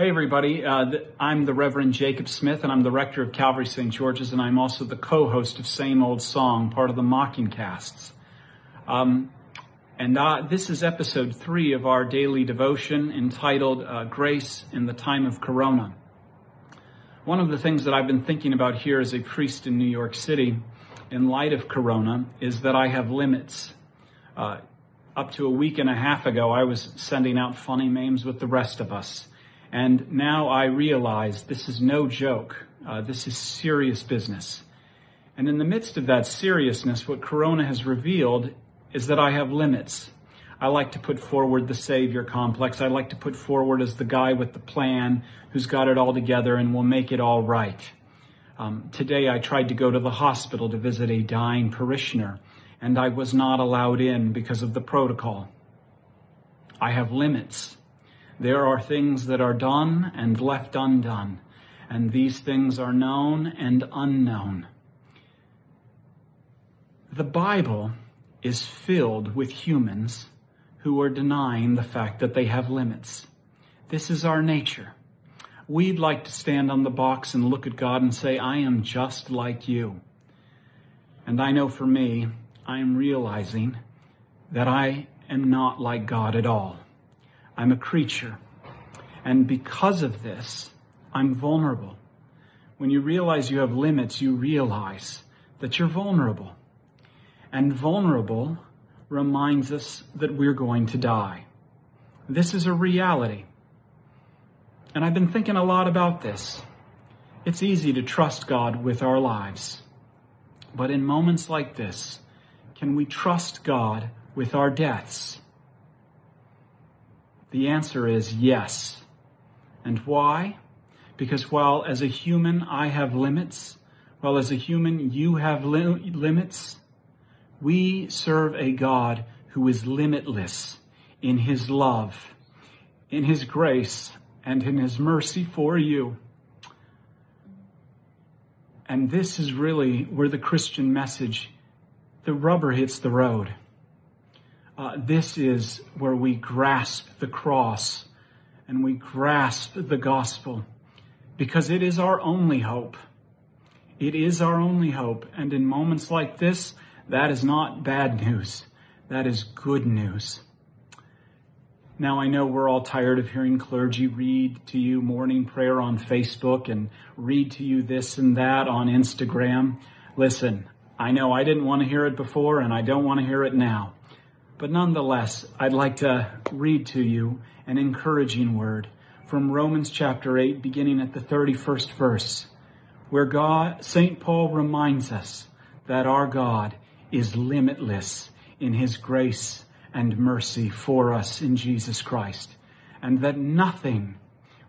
Hey, everybody. Uh, th- I'm the Reverend Jacob Smith, and I'm the rector of Calvary St. George's, and I'm also the co host of Same Old Song, part of the Mockingcasts. Um, and uh, this is episode three of our daily devotion entitled uh, Grace in the Time of Corona. One of the things that I've been thinking about here as a priest in New York City, in light of Corona, is that I have limits. Uh, up to a week and a half ago, I was sending out funny memes with the rest of us. And now I realize this is no joke. Uh, this is serious business. And in the midst of that seriousness, what Corona has revealed is that I have limits. I like to put forward the savior complex. I like to put forward as the guy with the plan who's got it all together and will make it all right. Um, today I tried to go to the hospital to visit a dying parishioner, and I was not allowed in because of the protocol. I have limits. There are things that are done and left undone, and these things are known and unknown. The Bible is filled with humans who are denying the fact that they have limits. This is our nature. We'd like to stand on the box and look at God and say, I am just like you. And I know for me, I am realizing that I am not like God at all. I'm a creature. And because of this, I'm vulnerable. When you realize you have limits, you realize that you're vulnerable. And vulnerable reminds us that we're going to die. This is a reality. And I've been thinking a lot about this. It's easy to trust God with our lives. But in moments like this, can we trust God with our deaths? The answer is yes. And why? Because while as a human I have limits, while as a human you have li- limits, we serve a God who is limitless in his love, in his grace, and in his mercy for you. And this is really where the Christian message, the rubber hits the road. Uh, this is where we grasp the cross and we grasp the gospel because it is our only hope. It is our only hope. And in moments like this, that is not bad news. That is good news. Now I know we're all tired of hearing clergy read to you morning prayer on Facebook and read to you this and that on Instagram. Listen, I know I didn't want to hear it before and I don't want to hear it now. But nonetheless, I'd like to read to you an encouraging word from Romans chapter 8, beginning at the 31st verse, where God, St. Paul reminds us that our God is limitless in his grace and mercy for us in Jesus Christ, and that nothing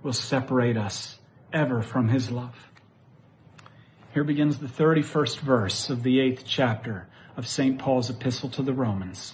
will separate us ever from his love. Here begins the 31st verse of the eighth chapter of St. Paul's epistle to the Romans.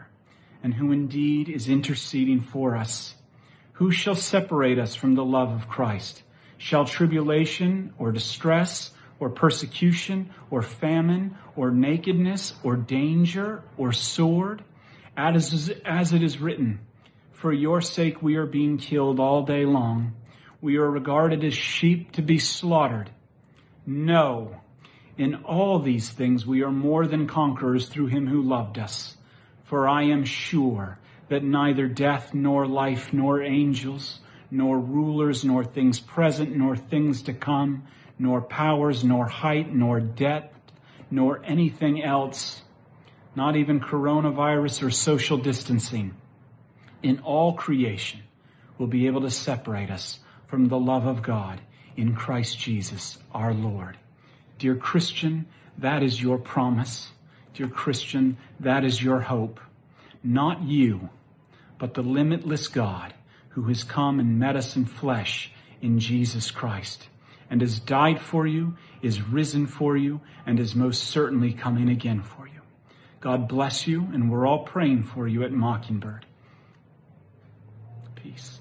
and who indeed is interceding for us. Who shall separate us from the love of Christ? Shall tribulation or distress or persecution or famine or nakedness or danger or sword? As, as it is written, for your sake we are being killed all day long. We are regarded as sheep to be slaughtered. No, in all these things we are more than conquerors through him who loved us. For I am sure that neither death nor life nor angels nor rulers nor things present nor things to come nor powers nor height nor depth nor anything else, not even coronavirus or social distancing in all creation will be able to separate us from the love of God in Christ Jesus our Lord. Dear Christian, that is your promise. Dear Christian, that is your hope. Not you, but the limitless God who has come and met us in flesh in Jesus Christ and has died for you, is risen for you, and is most certainly coming again for you. God bless you, and we're all praying for you at Mockingbird. Peace.